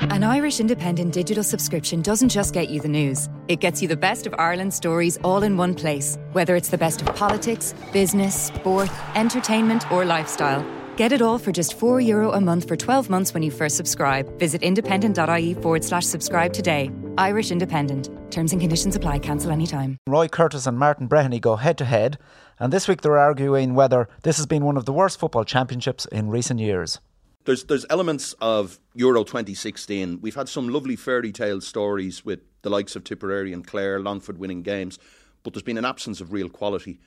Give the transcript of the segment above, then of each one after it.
An Irish independent digital subscription doesn't just get you the news, it gets you the best of Ireland's stories all in one place. Whether it's the best of politics, business, sport, entertainment, or lifestyle. Get it all for just €4 Euro a month for 12 months when you first subscribe. Visit independent.ie forward slash subscribe today. Irish Independent. Terms and conditions apply. Cancel anytime. Roy Curtis and Martin Breheny go head to head, and this week they're arguing whether this has been one of the worst football championships in recent years there's there's elements of Euro 2016. We've had some lovely fairy tale stories with the likes of Tipperary and Clare, Longford winning games, but there's been an absence of real quality.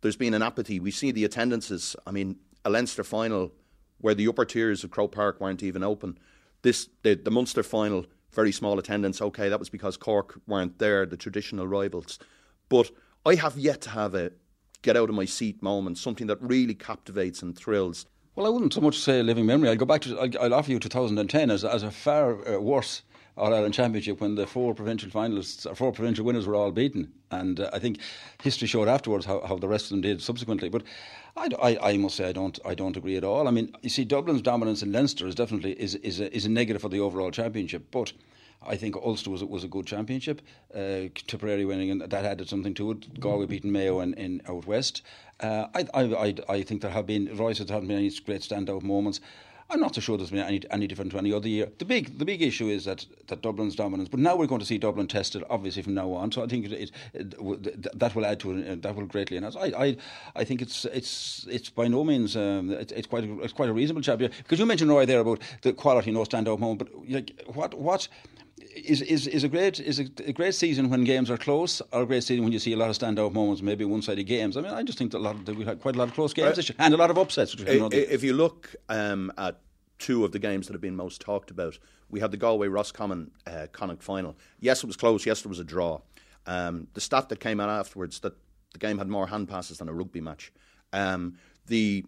There's been an apathy. We see the attendances. I mean, a Leinster final where the upper tiers of Croke Park weren't even open. This the, the Munster final, very small attendance. Okay, that was because Cork weren't there, the traditional rivals. But I have yet to have a get out of my seat moment, something that really captivates and thrills. Well, I wouldn't so much say a living memory. I'll go back to, I'll, I'll offer you 2010 as, as a far uh, worse All Ireland Championship when the four provincial finalists, or four provincial winners were all beaten. And uh, I think history showed afterwards how, how the rest of them did subsequently. But I, I, I, must say I don't I don't agree at all. I mean, you see, Dublin's dominance in Leinster is definitely is is a, is a negative for the overall championship, but. I think Ulster was was a good championship. Uh, Tipperary winning, and that added something to it. Galway beating Mayo in, in out west. Uh, I, I, I think there have been Roy said there haven't been any great standout moments. I'm not so sure there's been any, any different to any other year. The big the big issue is that, that Dublin's dominance, but now we're going to see Dublin tested obviously from now on. So I think it, it, it that will add to it. That will greatly enhance. I, I I think it's it's it's by no means um, it, it's quite a, it's quite a reasonable champion because you mentioned Roy there about the quality no standout moment, but like what what is, is, is a great is a, a, great season when games are close, or a great season when you see a lot of standout moments, maybe one-sided games. I mean, I just think that a lot of, we had quite a lot of close games uh, and a lot of upsets. If you look um, at two of the games that have been most talked about, we had the Galway Roscommon uh, Connacht final. Yes, it was close. Yes, there was a draw. Um, the stat that came out afterwards that the game had more hand passes than a rugby match. Um, the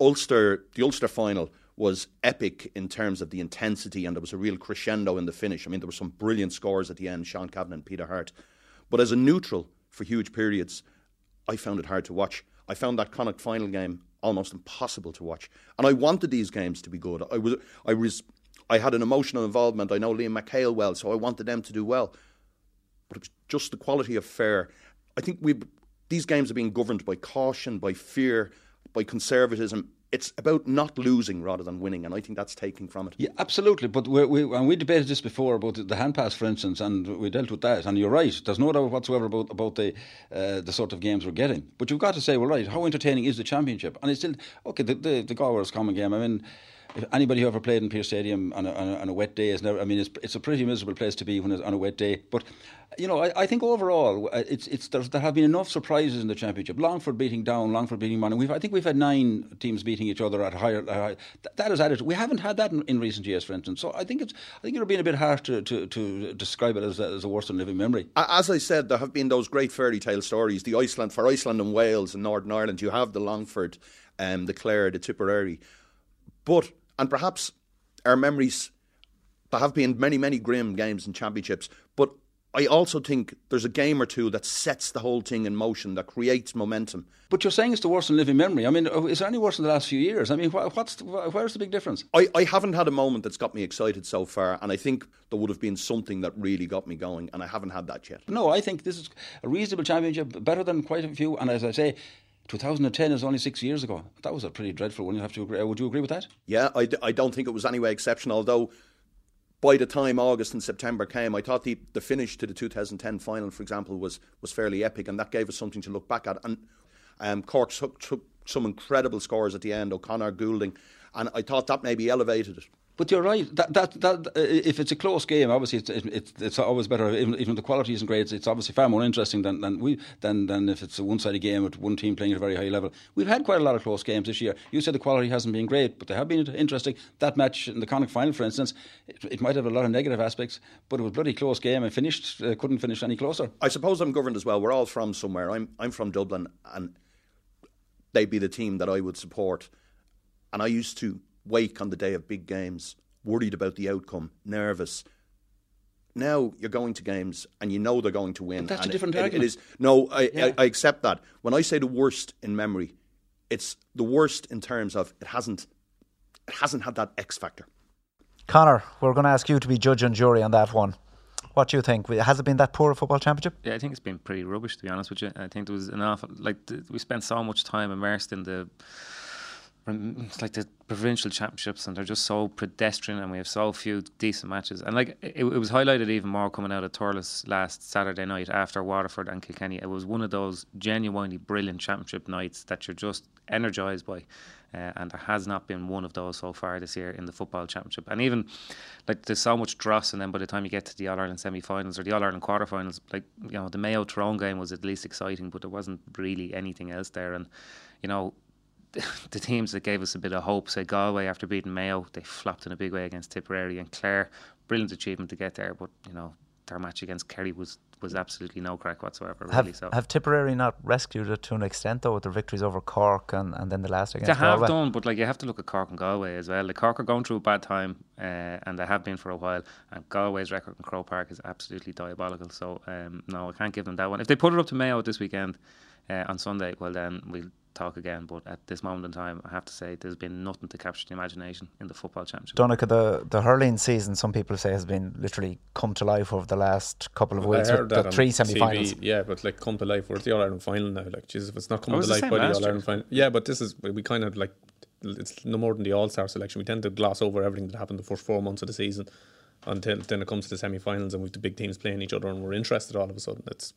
Ulster the Ulster final was epic in terms of the intensity, and there was a real crescendo in the finish. I mean, there were some brilliant scores at the end, Sean Cavanagh and Peter Harte. But as a neutral for huge periods, I found it hard to watch. I found that Connacht final game almost impossible to watch, and I wanted these games to be good. I was, I was, I had an emotional involvement. I know Liam McHale well, so I wanted them to do well. But it was just the quality of fair. I think we these games are being governed by caution, by fear, by conservatism, it's about not losing rather than winning, and I think that's taking from it. Yeah, absolutely. But we, we, and we debated this before about the hand pass, for instance, and we dealt with that. And you're right. There's no doubt whatsoever about about the uh, the sort of games we're getting. But you've got to say, well, right, how entertaining is the championship? And it's still okay. The the, the Galway Roscommon game. I mean anybody who ever played in Pearse Stadium on a, on a, on a wet day is never. I mean, it's, it's a pretty miserable place to be when it's on a wet day. But you know, I, I think overall, uh, it's it's there have been enough surprises in the championship. Longford beating Down, Longford beating Monaghan. We've I think we've had nine teams beating each other at higher. That has added. We haven't had that in, in, recent years, for instance. So I think it's I think it would be a bit harsh to, to, to describe it as a, as a worse than living memory. As I said, there have been those great fairy tale stories. The Iceland for Iceland and Wales and Northern Ireland. You have the Longford, um, the Clare, the Tipperary, but and perhaps our memories. There have been many, many grim games and championships, but I also think there's a game or two that sets the whole thing in motion, that creates momentum. But you're saying it's the worst in living memory. I mean, uh, is there any worse in the last few years? I mean, what's the, where's the big difference? I, I haven't had a moment that's got me excited so far, and I think there would have been something that really got me going, and I haven't had that yet. No, I think this is a reasonable championship, better than quite a few, and as I say, 2010 is only six years ago. That was a pretty dreadful one. You have to agree. Would you agree with that? Yeah, I d- I don't think it was anyway exceptional. Although by the time August and September came, I thought the, the finish to the 2010 final, for example, was was fairly epic, and that gave us something to look back at. And um, Cork took, took some incredible scores at the end. O'Connor, Goulding, and I thought that maybe elevated it. But you're right. That that that uh, if it's a close game, obviously it's it's, it's always better. Even, even the quality isn't great. It's obviously far more interesting than than we than than if it's a one-sided game with one team playing at a very high level. We've had quite a lot of close games this year. You said the quality hasn't been great, but they have been interesting. That match in the Connacht final, for instance, it, it might have a lot of negative aspects, but it was a bloody close game and finished uh, couldn't finish any closer. I suppose I'm governed as well. We're all from somewhere. I'm I'm from Dublin, and they'd be the team that I would support. And I used to wake on the day of big games, worried about the outcome, nervous. Now you're going to games and you know they're going to win. But that's and a different it, it, argument. it is no, I, Yeah. I, I accept that. When I say the worst in memory, it's the worst in terms of it hasn't it hasn't had that X factor. Connor, we're going to ask you to be judge and jury on that one. What do you think? Has it been that poor a football championship? Yeah, I think it's been pretty rubbish to be honest with you. I think there was enough like we spent so much time immersed in the it's like the provincial championships and they're just so pedestrian and we have so few decent matches. And like it, it was highlighted even more coming out of Thurles last Saturday night after Waterford and Kilkenny. It was one of those genuinely brilliant championship nights that you're just energised by uh, and there has not been one of those so far this year in the football championship. And even like there's so much dross and then by the time you get to the All-Ireland semi-finals or the All-Ireland quarter-finals. Like you know the Mayo Tyrone game was at least exciting but there wasn't really anything else there. And you know the teams that gave us a bit of hope, say Galway after beating Mayo, they flopped in a big way against Tipperary and Clare. Brilliant achievement to get there, but you know their match against Kerry was was absolutely no crack whatsoever. Really, Have, so have Tipperary not rescued it to an extent though with their victories over Cork and, and then the last against they have Galway? done, but like you have to look at Cork and Galway as well. Like Cork are going through a bad time, uh, and they have been for a while. And Galway's record in Croke Park is absolutely diabolical. So um, no, I can't give them that one. If they put it up to Mayo this weekend uh, on Sunday, well then we'll talk again. But at this moment in time, I have to say there's been nothing to capture the imagination in the football championship. Donica, the, the hurling season, some people say, has been literally come to life over the last couple of Well, weeks I with heard the that on three semi finals. Yeah, but like come to life, we're at the All Ireland final now. Like, Jesus, if it's not Oh, coming it to life by the All. Ireland final, yeah, but this is we kind of like it's no more than the All Star selection. We tend to gloss over everything that happened the first four months of the season until then it comes to the semi finals and we've the big teams playing each other and we're interested all of a sudden. It's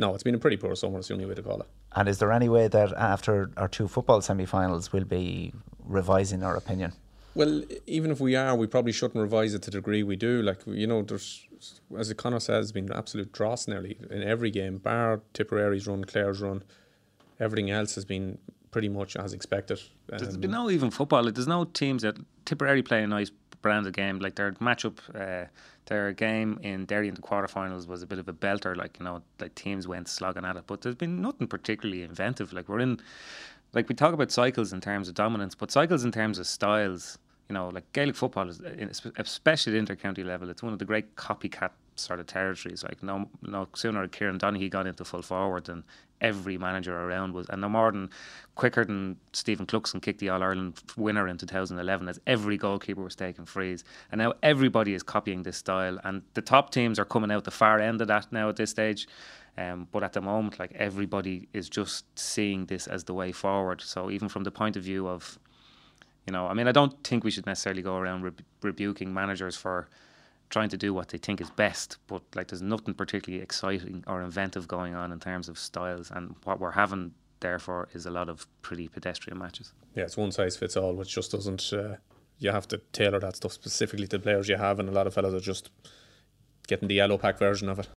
no, it's been a pretty poor summer. It's the only way to call it. And is there any way that after our two football semi finals we'll be revising our opinion? Well, even if we are, we probably shouldn't revise it to the degree we do. Like you know, there's as the Connor says, it's been absolute dross nearly in every game, bar Tipperary's run, Clare's run. Everything else has been pretty much as expected. There's Um, been no even football. There's no teams that Tipperary play a nice branded game. Like their matchup, uh, their game in Derry in the quarterfinals was a bit of a belter. Like you know, like teams went slogging at it. But there's been nothing particularly inventive. Like we're in, like we talk about cycles in terms of dominance, but cycles in terms of styles. You know, like Gaelic football is, especially at intercounty level, it's one of the great copycat sort of territories. Like no, no sooner Kieran Donaghy got into full forward than every manager around was, and no more than quicker than Stephen Cluxton kicked the All Ireland winner in 2011, as every goalkeeper was taking frees, and now everybody is copying this style, and the top teams are coming out the far end of that now at this stage. Um, but at the moment, like everybody is just seeing this as the way forward. So even from the point of view of you know, I mean, I don't think we should necessarily go around reb- rebuking managers for trying to do what they think is best, but like there's nothing particularly exciting or inventive going on in terms of styles, and what we're having therefore is a lot of pretty pedestrian matches. yeah, it's one size fits all, which just doesn't. Uh, you have to tailor that stuff specifically to the players you have, and a lot of fellas are just getting the yellow pack version of it.